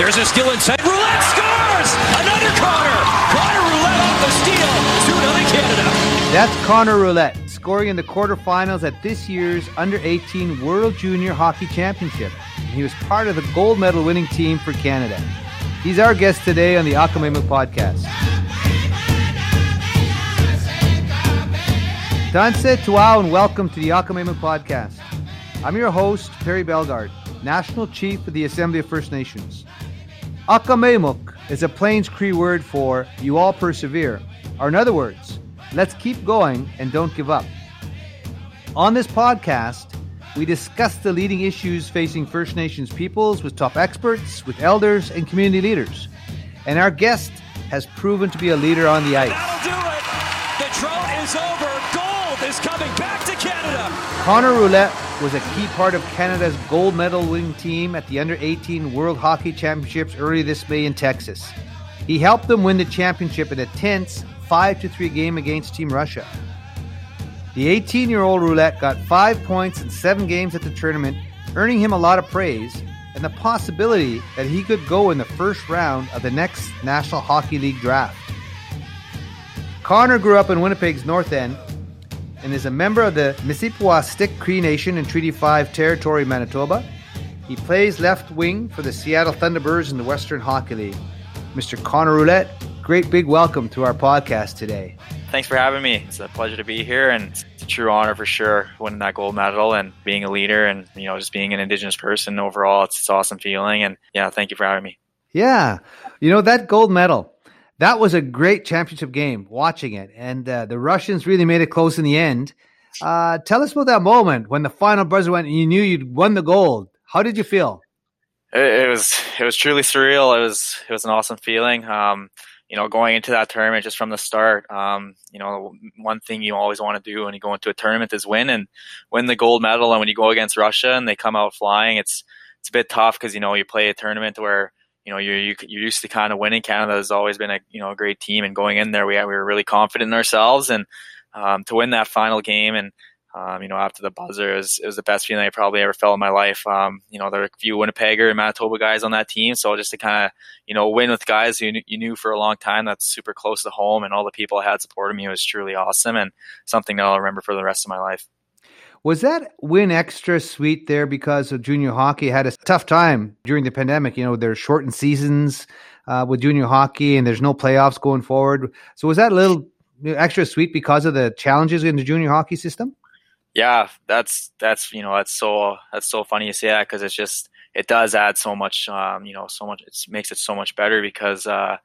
There's a steal inside. Roulette scores! Another Connor! Connor Roulette off the steal. 2 0 Canada. That's Connor Roulette scoring in the quarterfinals at this year's Under 18 World Junior Hockey Championship. He was part of the gold medal winning team for Canada. He's our guest today on the Ahkameyimok podcast. Danse Tuau and welcome to the Ahkameyimok podcast. I'm your host, Perry Bellegarde, National Chief of the Assembly of First Nations. Ahkameyimok is a Plains Cree word for you all persevere, or in other words, let's keep going and don't give up. On this podcast, we discuss the leading issues facing First Nations peoples with top experts, with elders, and community leaders. And our guest has proven to be a leader on the ice. That'll do it. The drought is over. Gold is coming back to Canada. Connor Roulette was a key part of Canada's gold medal winning team at the Under 18 World Hockey Championships early this May in Texas. He helped them win the championship in a tense 5 3 game against Team Russia. The 18 year old Roulette got five points in seven games at the tournament, earning him a lot of praise and the possibility that he could go in the first round of the next National Hockey League draft. Connor grew up in Winnipeg's North End and is a member of the Misipawistik Cree Nation in Treaty 5 territory, Manitoba. He plays left wing for the Seattle Thunderbirds in the Western Hockey League. Mr. Connor Roulette, great big welcome to our podcast today. Thanks for having me. It's a pleasure to be here, and it's a true honor for sure winning that gold medal and being a leader, and you know just being an Indigenous person overall. It's, it's awesome feeling, and yeah, thank you for having me. Yeah, you know that gold medal. That was a great championship game. Watching it, and uh, the Russians really made it close in the end. Uh, tell us about that moment when the final buzzer went and you knew you'd won the gold. How did you feel? It, it was it was truly surreal. It was it was an awesome feeling. Um, you know, going into that tournament just from the start, um, you know, one thing you always want to do when you go into a tournament is win and win the gold medal. And when you go against Russia and they come out flying, it's it's a bit tough because you know you play a tournament where you know you're you, are you are used to kind of winning. Canada has always been a you know a great team, and going in there, we we were really confident in ourselves, and um, to win that final game and um, you know, after the buzzer, it was, it was, the best feeling I probably ever felt in my life. Um, you know, there were a few Winnipegger and Manitoba guys on that team, so just to kind of, you know, win with guys who you knew for a long time that's super close to home, and all the people I had supporting me was truly awesome and something that I'll remember for the rest of my life. Was that win extra sweet there because of junior hockey had a tough time during the pandemic? You know, there's shortened seasons uh, with junior hockey, and there's no playoffs going forward. So was that a little extra sweet because of the challenges in the junior hockey system? yeah, that's that's you know that's so that's so funny you say that because it's just it does add so much um, you know so much it makes it so much better because uh,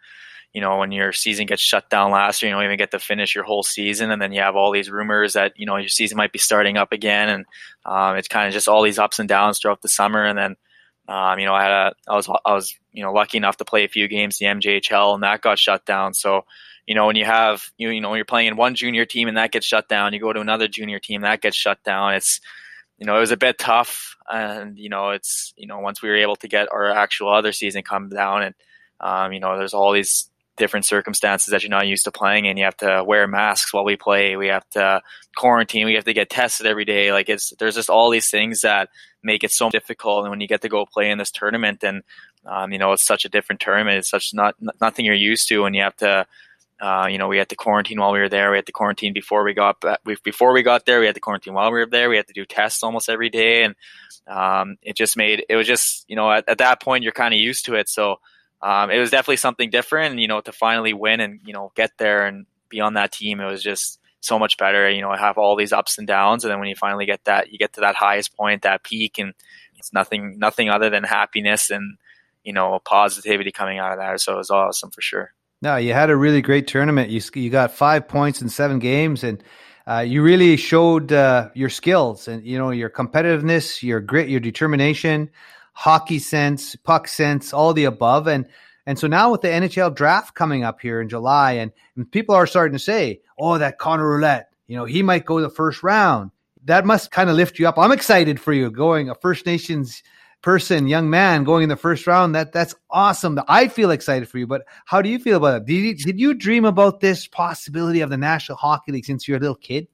you know when your season gets shut down last year you don't even get to finish your whole season and then you have all these rumors that you know your season might be starting up again and um, it's kind of just all these ups and downs throughout the summer and then um, you know I had a I was I was you know lucky enough to play a few games the MJHL and that got shut down so you know, when you have you you know you're playing in one junior team and that gets shut down, you go to another junior team that gets shut down. It's you know it was a bit tough, and you know it's you know once we were able to get our actual other season come down, and um, you know there's all these different circumstances that you're not used to playing in. You have to wear masks while we play. We have to quarantine. We have to get tested every day. Like it's there's just all these things that make it so difficult. And when you get to go play in this tournament, and um, you know it's such a different tournament. It's such not nothing you're used to, and you have to uh, you know, we had to quarantine while we were there. We had to quarantine before we got before we got there. We had to quarantine while we were there. We had to do tests almost every day, and um, it just made it was just you know at, at that point you're kind of used to it. So um, it was definitely something different. You know, to finally win and you know get there and be on that team, it was just so much better. You know, I have all these ups and downs, and then when you finally get that, you get to that highest point, that peak, and it's nothing nothing other than happiness and you know positivity coming out of that. So it was awesome for sure. No, you had a really great tournament. You you got five points in seven games, and uh, you really showed uh, your skills and you know your competitiveness, your grit, your determination, hockey sense, puck sense, all the above. And and so now with the NHL draft coming up here in July, and, and people are starting to say, "Oh, that Connor Roulette, you know, he might go the first round." That must kind of lift you up. I'm excited for you going a First Nations person, young man going in the first round. That that's awesome. I feel excited for you. But how do you feel about it? Did you, did you dream about this possibility of the National Hockey League since you're a little kid?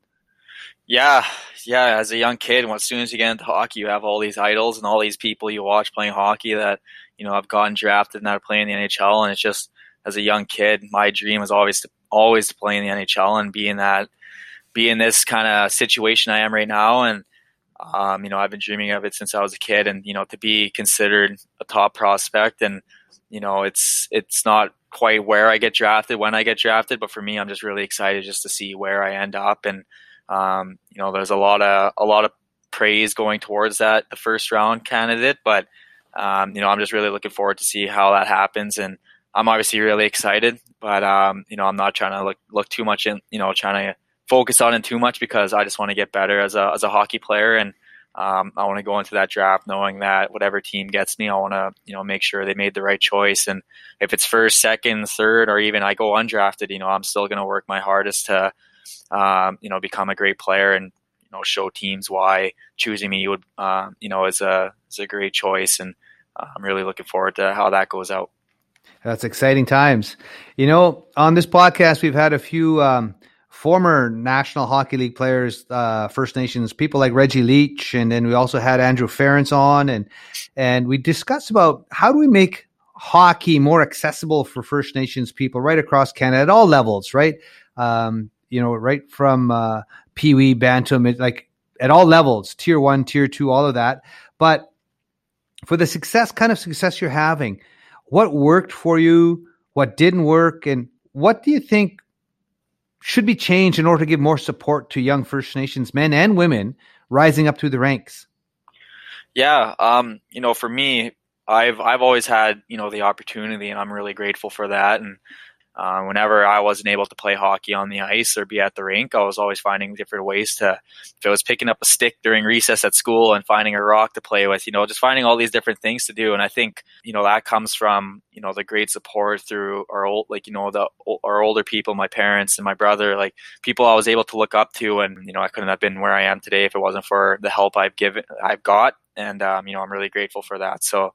Yeah, yeah. As a young kid, as soon as you get into hockey, you have all these idols and all these people you watch playing hockey that you know I've gotten drafted now to play in the NHL, and it's just as a young kid, my dream was always to always to play in the NHL and be in that be in this kind of situation I am right now, and um, you know I've been dreaming of it since I was a kid, and you know to be considered a top prospect, and you know it's it's not quite where I get drafted when I get drafted, but for me, I'm just really excited just to see where I end up, and um, you know there's a lot of a lot of praise going towards that the first round candidate, but um, you know I'm just really looking forward to see how that happens and I'm obviously really excited, but um, you know, I'm not trying to look look too much in, you know, trying to focus on it too much because I just want to get better as a as a hockey player, and um, I want to go into that draft knowing that whatever team gets me, I want to you know make sure they made the right choice, and if it's first, second, third, or even I go undrafted, you know, I'm still going to work my hardest to um, you know become a great player and you know show teams why choosing me would uh, you know is a is a great choice, and uh, I'm really looking forward to how that goes out. That's exciting times. You know, on this podcast, we've had a few um, former National Hockey League players, uh, First Nations people like Reggie Leach, and then we also had Andrew Ference on, and and we discussed about how do we make hockey more accessible for First Nations people right across Canada at all levels, right? Um, you know, right from uh, Pee Wee, Bantam, like at all levels, Tier One, Tier Two, all of that. But for the success, kind of success you're having what worked for you, what didn't work, and what do you think should be changed in order to give more support to young First Nations men and women rising up through the ranks? Yeah, um, you know, for me, I've I've always had you know the opportunity, and I'm really grateful for that. And uh, whenever I wasn't able to play hockey on the ice or be at the rink, I was always finding different ways to. If I was picking up a stick during recess at school and finding a rock to play with, you know, just finding all these different things to do. And I think you know that comes from you know the great support through our old, like you know the our older people, my parents and my brother, like people I was able to look up to, and you know I couldn't have been where I am today if it wasn't for the help I've given, I've got, and um, you know I'm really grateful for that. So.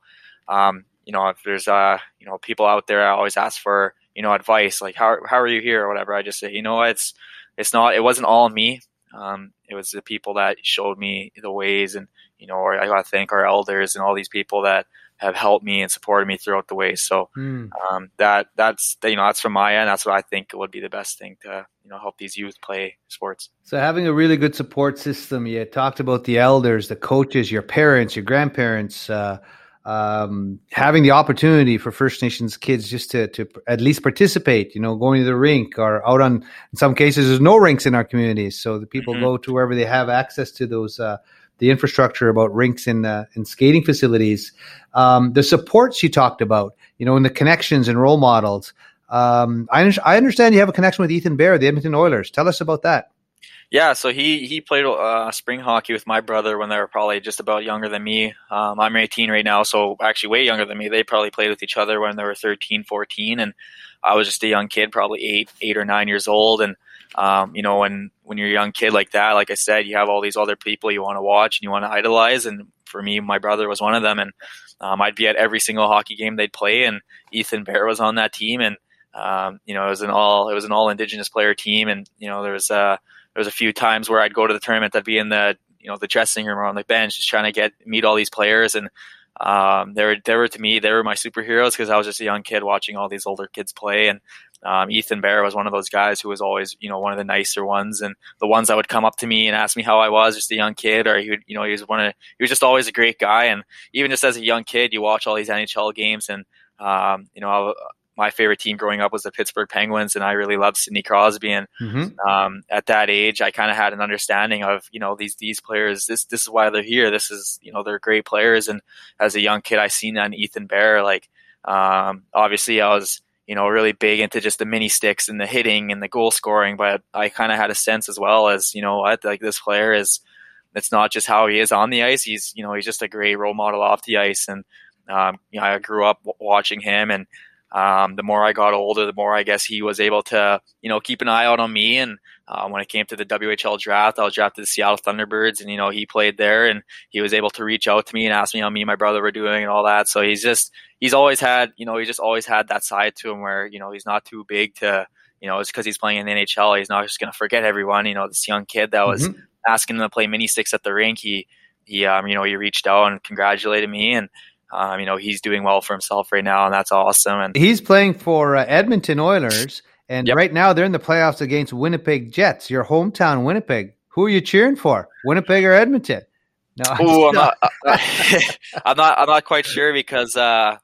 Um, you know, if there's uh, you know, people out there, I always ask for you know advice like how how are you here or whatever. I just say you know it's it's not it wasn't all me. Um, it was the people that showed me the ways, and you know, or I got to thank our elders and all these people that have helped me and supported me throughout the way. So mm. um, that that's you know that's from my end. That's what I think would be the best thing to you know help these youth play sports. So having a really good support system. You talked about the elders, the coaches, your parents, your grandparents. Uh, um, having the opportunity for First Nations kids just to, to at least participate, you know, going to the rink or out on, in some cases, there's no rinks in our communities. So the people mm-hmm. go to wherever they have access to those, uh, the infrastructure about rinks and, uh, and skating facilities. Um, the supports you talked about, you know, and the connections and role models. Um, I, I understand you have a connection with Ethan Bear, the Edmonton Oilers. Tell us about that. Yeah, so he he played uh, spring hockey with my brother when they were probably just about younger than me. Um, I'm 18 right now, so actually way younger than me. They probably played with each other when they were 13, 14, and I was just a young kid, probably eight, eight or nine years old. And um, you know, when when you're a young kid like that, like I said, you have all these other people you want to watch and you want to idolize. And for me, my brother was one of them, and um, I'd be at every single hockey game they'd play, and Ethan Bear was on that team, and um, you know, it was an all it was an all Indigenous player team, and you know, there was uh, there was a few times where I'd go to the tournament, I'd be in the you know the dressing room or on the bench, just trying to get meet all these players, and um, they were they were to me they were my superheroes because I was just a young kid watching all these older kids play, and um, Ethan Bear was one of those guys who was always you know one of the nicer ones, and the ones that would come up to me and ask me how I was, just a young kid, or he would you know he was one of he was just always a great guy, and even just as a young kid, you watch all these NHL games, and um, you know my favorite team growing up was the Pittsburgh Penguins, and I really loved Sidney Crosby. And mm-hmm. um, at that age, I kind of had an understanding of you know these these players. This this is why they're here. This is you know they're great players. And as a young kid, I seen that in Ethan Bear. Like um, obviously, I was you know really big into just the mini sticks and the hitting and the goal scoring, but I kind of had a sense as well as you know what like this player is. It's not just how he is on the ice. He's you know he's just a great role model off the ice and. Um, you know, I grew up w- watching him, and um, the more I got older, the more I guess he was able to, you know, keep an eye out on me. And uh, when it came to the WHL draft, I was drafted to the Seattle Thunderbirds, and you know, he played there, and he was able to reach out to me and ask me how me and my brother were doing and all that. So he's just, he's always had, you know, he just always had that side to him where, you know, he's not too big to, you know, it's because he's playing in the NHL. He's not just going to forget everyone. You know, this young kid that was mm-hmm. asking him to play mini sticks at the rink, he, he, um, you know, he reached out and congratulated me and um, you know, he's doing well for himself right now, and that's awesome. And he's playing for uh, Edmonton Oilers, and yep. right now they're in the playoffs against Winnipeg Jets, your hometown Winnipeg. Who are you cheering for, Winnipeg or Edmonton? No, I'm, Ooh, I'm not. Uh, I'm not. I'm not quite sure because uh,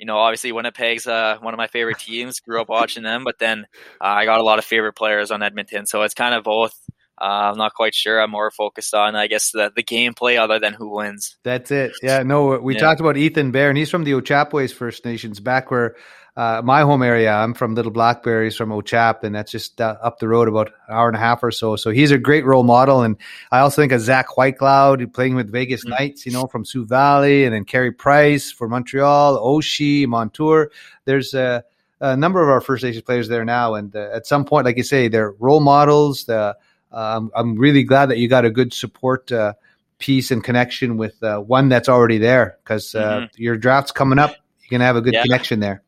you know, obviously Winnipeg's uh, one of my favorite teams. Grew up watching them, but then uh, I got a lot of favorite players on Edmonton, so it's kind of both. Uh, I'm not quite sure. I'm more focused on, I guess, the, the gameplay other than who wins. That's it. Yeah, no, we yeah. talked about Ethan Bear, and he's from the Ochapowace First Nations, back where uh, my home area. I'm from Little Black Bear's from Ochap, and that's just uh, up the road about an hour and a half or so. So he's a great role model. And I also think of Zach Whitecloud playing with Vegas mm-hmm. Knights, you know, from Sioux Valley, and then Carey Price for Montreal, Oshie, Montour. There's a, a, number of our First Nations players there now. And uh, at some point, like you say, they're role models. The, um, I'm really glad that you got a good support uh, piece and connection with uh, one that's already there because uh, mm-hmm. your draft's coming up. You're going to have a good yeah. connection there.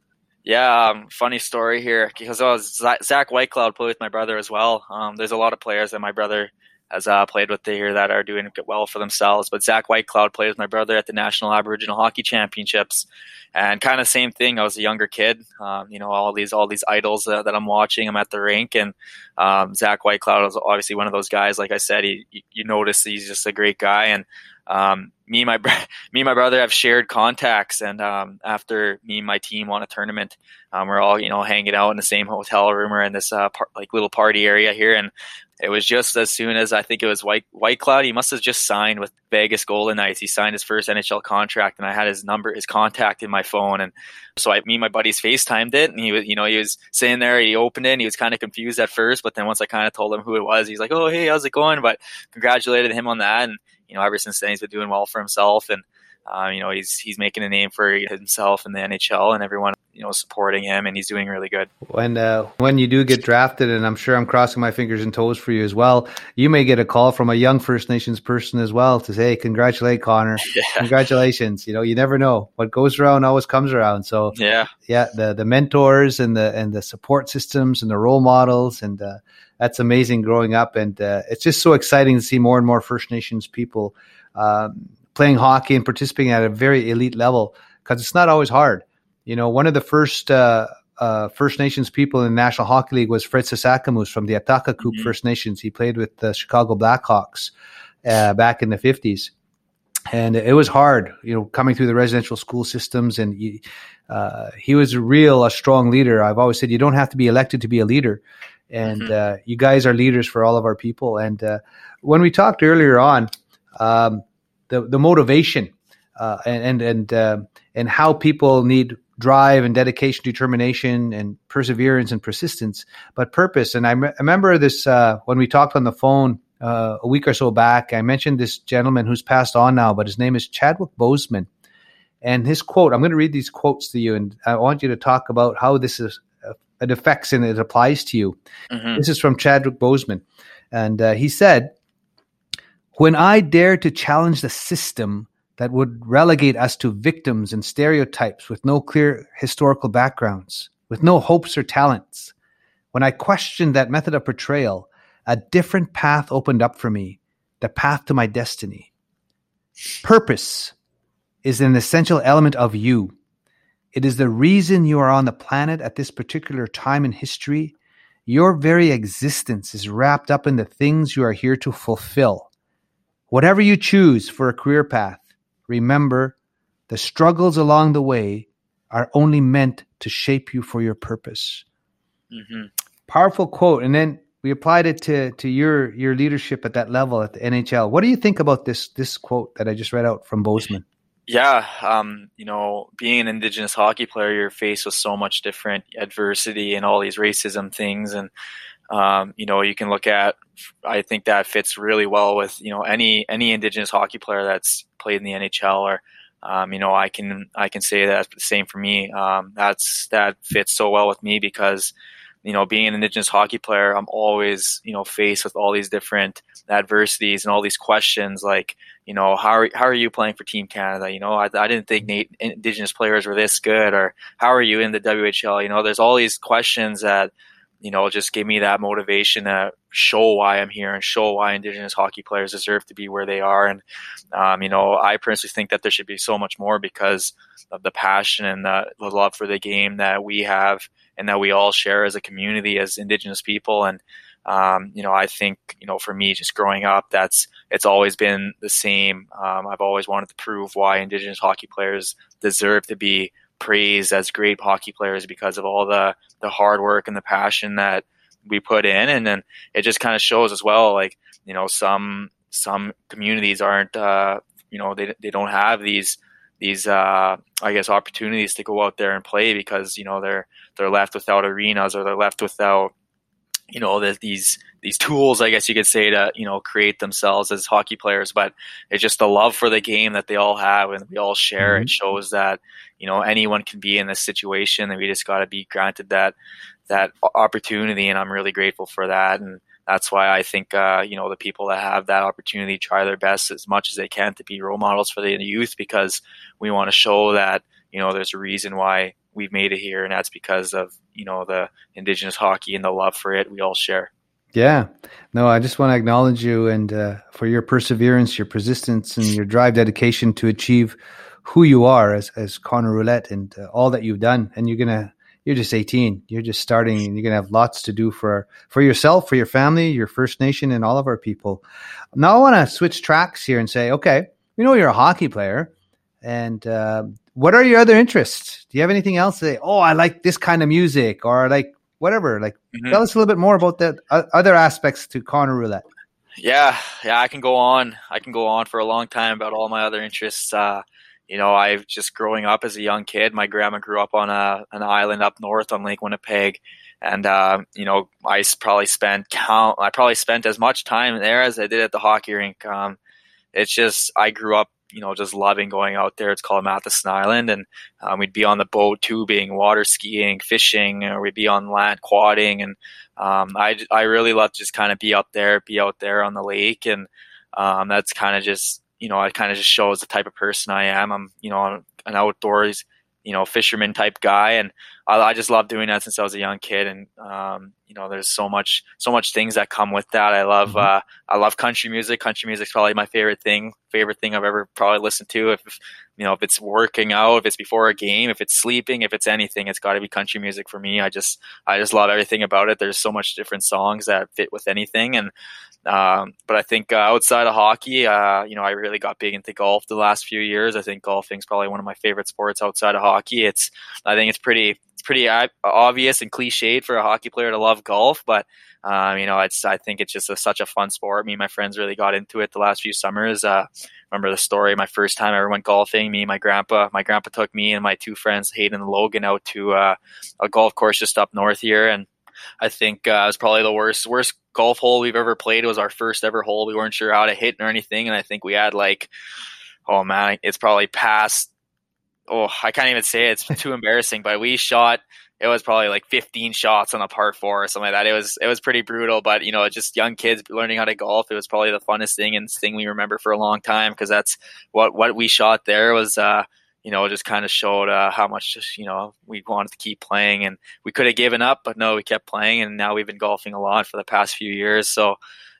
Yeah, um, funny story here because I was Zach Whitecloud played with my brother as well. Um, there's a lot of players that my brother has uh, played with here that are doing well for themselves. But Zach Whitecloud played with my brother at the National Aboriginal Hockey Championships, and kind of same thing. I was a younger kid, um, you know, all these all these idols uh, that I'm watching. I'm at the rink, and um, Zach Whitecloud was obviously one of those guys. Like I said, he you notice he's just a great guy, and um, me and my me and my brother have shared contacts, and um, after me and my team won a tournament, um, we're all you know hanging out in the same hotel room or in this uh, par- like little party area here, and it was just as soon as I think it was White White Cloud. He must have just signed with Vegas Golden Knights. He signed his first NHL contract, and I had his number, his contact in my phone, and so I, me and my buddies FaceTimed it, and he was, you know, he was sitting there, he opened it, and he was kind of confused at first, but then once I kind of told him who it was, he's like, "Oh, hey, how's it going?" But congratulated him on that, and you know, ever since then he's been doing well for himself, and uh, you know, he's he's making a name for himself in the NHL, and everyone you know supporting him, and he's doing really good. When uh, when you do get drafted, and I'm sure I'm crossing my fingers and toes for you as well, you may get a call from a young First Nations person as well to say, hey, "Congratulate Connor, yeah. congratulations." You know, you never know what goes around always comes around. So yeah, yeah, the the mentors and the and the support systems and the role models and uh, that's amazing growing up, and uh, it's just so exciting to see more and more First Nations people um, playing hockey and participating at a very elite level because it's not always hard. You know, one of the first uh, uh, First Nations people in the National Hockey League was Fred Sasakamoose from the Ahtahkakoop mm-hmm. First Nations. He played with the Chicago Blackhawks uh, back in the fifties, and it was hard. You know, coming through the residential school systems, and he, uh, he was a real a strong leader. I've always said you don't have to be elected to be a leader and mm-hmm. uh, you guys are leaders for all of our people. And uh, when we talked earlier on, um, the the motivation uh, and and and, uh, and how people need drive and dedication, determination, and perseverance and persistence, but purpose. And I, me- I remember this uh, when we talked on the phone. Uh, a week or so back, I mentioned this gentleman who's passed on now, but his name is Chadwick Boseman. And his quote, I'm going to read these quotes to you, and I want you to talk about how this is it affects and it applies to you. Mm-hmm. This is from Chadwick Boseman. And uh, he said, When I dare to challenge the system that would relegate us to victims and stereotypes with no clear historical backgrounds, with no hopes or talents, when I questioned that method of portrayal, a different path opened up for me, the path to my destiny. Purpose is an essential element of you it is the reason you are on the planet at this particular time in history. Your very existence is wrapped up in the things you are here to fulfill. Whatever you choose for a career path, remember the struggles along the way are only meant to shape you for your purpose. Mm-hmm. Powerful quote. And then we applied it to, to your, your leadership at that level at the NHL. What do you think about this, this quote that I just read out from Boseman? Yeah, um, you know, being an Indigenous hockey player, you're faced with so much different adversity and all these racism things, and um, you know, you can look at. I think that fits really well with you know any any Indigenous hockey player that's played in the NHL, or um, you know, I can I can say that the same for me. Um, that's that fits so well with me because you know, being an Indigenous hockey player, I'm always, you know, faced with all these different adversities and all these questions like, you know, how are, how are you playing for Team Canada? You know, I, I didn't think Nate, Indigenous players were this good, or how are you in the WHL? You know, there's all these questions that, you know, just gave me that motivation to show why I'm here and show why Indigenous hockey players deserve to be where they are. And, um, you know, I personally think that there should be so much more because of the passion and the, the love for the game that we have and that we all share as a community, as Indigenous people. And, um, you know, I think, you know, for me, just growing up, that's, it's always been the same. Um, I've always wanted to prove why Indigenous hockey players deserve to be praised as great hockey players because of all the, the hard work and the passion that we put in. And then it just kind of shows as well, like, you know, some, some communities aren't, uh, you know, they, they don't have these, these, uh, I guess, opportunities to go out there and play because, you know, they're, they're left without arenas or they're left without, you know, the, these, these tools, I guess you could say, to you know create themselves as hockey players. But it's just the love for the game that they all have and we all share. Mm-hmm. It shows that you know anyone can be in this situation, and we just got to be granted that that opportunity. And I'm really grateful for that. And that's why I think uh, you know the people that have that opportunity try their best as much as they can to be role models for the youth because we want to show that you know there's a reason why we've made it here, and that's because of you know the indigenous hockey and the love for it we all share. Yeah, no, I just want to acknowledge you and uh, for your perseverance, your persistence, and your drive, dedication to achieve who you are as as Connor Roulette and uh, all that you've done. And you're gonna, you're just 18. You're just starting, and you're gonna have lots to do for for yourself, for your family, your First Nation, and all of our people. Now, I want to switch tracks here and say, okay, we know you're a hockey player, and uh, what are your other interests? Do you have anything else to say? Oh, I like this kind of music, or like whatever. Like, mm-hmm. tell us a little bit more about the uh, other aspects to Connor Roulette. Yeah, yeah, I can go on. I can go on for a long time about all my other interests. Uh, you know, I've just growing up as a young kid. My grandma grew up on a an island up north on Lake Winnipeg, and uh, you know, I probably spent count. I probably spent as much time there as I did at the hockey rink. Um, it's just I grew up you know, just loving going out there. It's called Matheson Island, and um, we'd be on the boat tubing, water skiing, fishing, or we'd be on land quadding, and um, I I really love just kind of be up there, be out there on the lake, and um, that's kind of just you know, it kind of just shows the type of person I am. I'm you know an outdoors you know fisherman type guy, and I, I just love doing that since I was a young kid, and um, you know, there's so much, so much things that come with that. I love, mm-hmm. uh, I love country music. Country music is probably my favorite thing, favorite thing I've ever probably listened to. If, you know, if it's working out, if it's before a game, if it's sleeping, if it's anything, it's got to be country music for me. I just, I just love everything about it. There's so much different songs that fit with anything, and um, but I think uh, outside of hockey, uh, you know, I really got big into golf the last few years. I think golfing's probably one of my favorite sports outside of hockey. It's, I think it's pretty, it's pretty obvious and cliched for a hockey player to love golf, but um, you know, it's I think it's just a, such a fun sport. Me and my friends really got into it the last few summers. Uh, remember the story? My first time I ever went golfing. Me and my grandpa. My grandpa took me and my two friends, Hayden and Logan, out to uh, a golf course just up north here, and I think uh, it was probably the worst worst golf hole we've ever played. It was our first ever hole. We weren't sure how to hit or anything, and I think we had like, oh man, it's probably past. Oh, I can't even say it. It's too embarrassing. But we shot. It was probably like 15 shots on a par four or something like that. It was it was pretty brutal, but you know, just young kids learning how to golf. It was probably the funnest thing and thing we remember for a long time because that's what what we shot there was. uh you know, just kind of showed uh, how much just you know we wanted to keep playing, and we could have given up, but no, we kept playing, and now we've been golfing a lot for the past few years. So,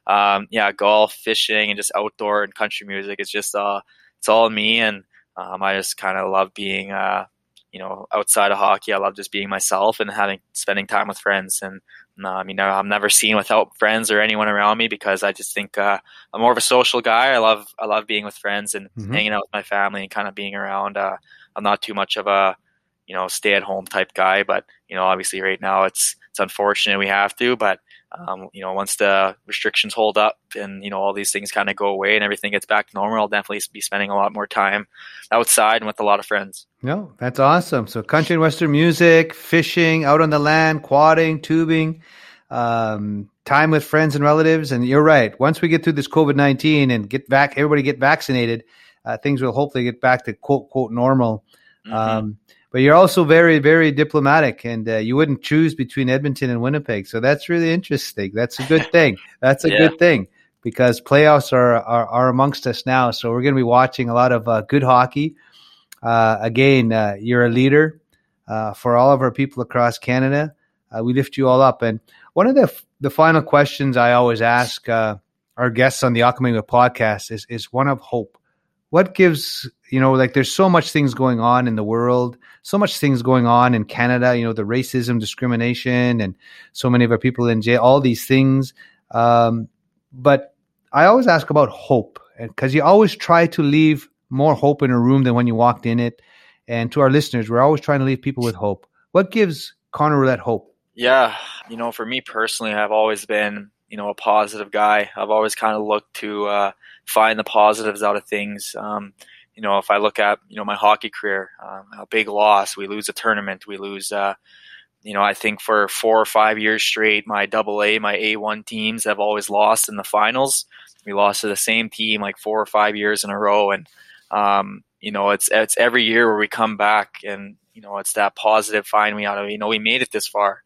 um, yeah, golf, fishing, and just outdoor and country music is just uh, it's all me, and um, I just kind of love being, uh, you know, outside of hockey. I love just being myself and having spending time with friends, and no, I mean, I'm never seen without friends or anyone around me because I just think uh, I'm more of a social guy. I love I love being with friends and mm-hmm. hanging out with my family and kind of being around. Uh, I'm not too much of a you know stay at home type guy, but you know obviously right now it's it's unfortunate we have to, but um, you know, once the restrictions hold up and you know all these things kind of go away and everything gets back to normal, I'll definitely be spending a lot more time outside and with a lot of friends. No, that's awesome. So country and western music, fishing, out on the land, quadding, tubing, um, time with friends and relatives. And you're right. Once we get through this COVID nineteen and get back, everybody get vaccinated, uh, things will hopefully get back to quote quote normal. Mm-hmm. Um, but you're also very, very diplomatic, and uh, you wouldn't choose between Edmonton and Winnipeg. So that's really interesting. That's a good thing. That's a yeah. good thing because playoffs are, are, are amongst us now. So we're going to be watching a lot of uh, good hockey. Uh, again, uh, you're a leader uh, for all of our people across Canada. uh, we lift you all up. And one of the the final questions I always ask uh, our guests on the Ahkameyimok podcast is is one of hope. What gives you know like there's so much things going on in the world, so much things going on in Canada. You know the racism, discrimination, and so many of our people in jail. All these things, um, but I always ask about hope because you always try to leave more hope in a room than when you walked in it. And to our listeners, we're always trying to leave people with hope. What gives Connor Roulette hope? Yeah, you know, for me personally, I've always been, you know, a positive guy. I've always kind of looked to uh, find the positives out of things. Um, you know, if I look at, you know, my hockey career, um, a big loss, we lose a tournament, we lose, uh, you know, I think for four or five years straight, my double A, my A1 teams have always lost in the finals. We lost to the same team like four or five years in a row. And, um, you know, it's, it's every year where we come back and, you know, it's that positive find we out of, you know, we made it this far.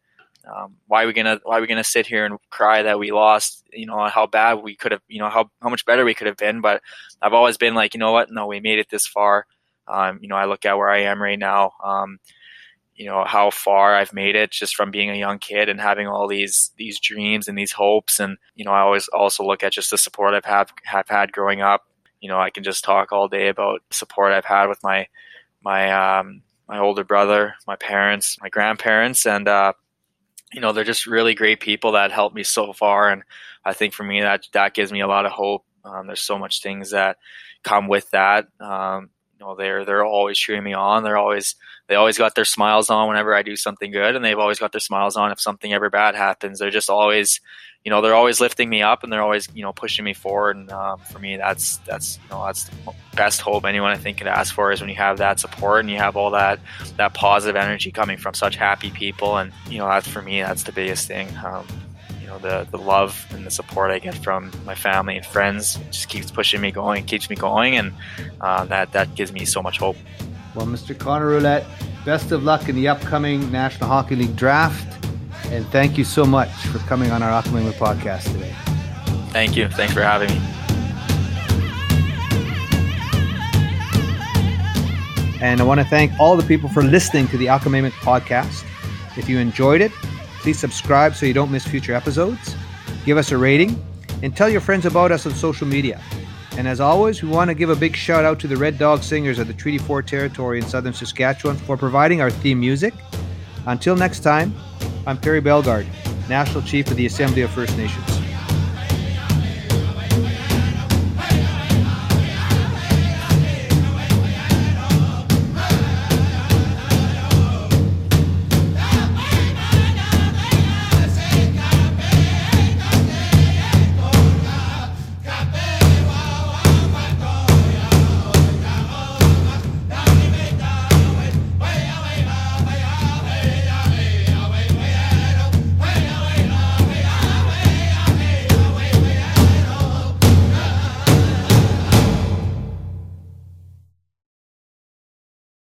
Um, why are we gonna Why are we gonna sit here and cry that we lost? You know how bad we could have. You know how how much better we could have been. But I've always been like, you know what? No, we made it this far. Um, you know, I look at where I am right now. Um, you know how far I've made it just from being a young kid and having all these these dreams and these hopes. And you know, I always also look at just the support I've have have had growing up. You know, I can just talk all day about support I've had with my my um, my older brother, my parents, my grandparents, and uh, you know, they're just really great people that helped me so far. And I think for me, that, that gives me a lot of hope. Um, there's so much things that come with that. Um, you know, they're, they're always cheering me on. They're always, they always got their smiles on whenever I do something good. And they've always got their smiles on if something ever bad happens. They're just always, you know, they're always lifting me up and they're always, you know, pushing me forward. And um, for me, that's, that's, you know, that's the best hope anyone I think could ask for is when you have that support and you have all that, that positive energy coming from such happy people. And, you know, that's for me, that's the biggest thing. Um, you know, the, the love and the support I get from my family and friends just keeps pushing me going, keeps me going. And uh, that, that gives me so much hope. Well, Mr. Connor Roulette, best of luck in the upcoming National Hockey League draft. And thank you so much for coming on our Ahkameyimok podcast today. Thank you. Thanks for having me. And I want to thank all the people for listening to the Ahkameyimok podcast. If you enjoyed it, please subscribe so you don't miss future episodes. Give us a rating and tell your friends about us on social media. And as always, we want to give a big shout out to the Red Dog Singers of the Treaty 4 Territory in southern Saskatchewan for providing our theme music. Until next time, I'm Perry Bellegarde, National Chief of the Assembly of First Nations.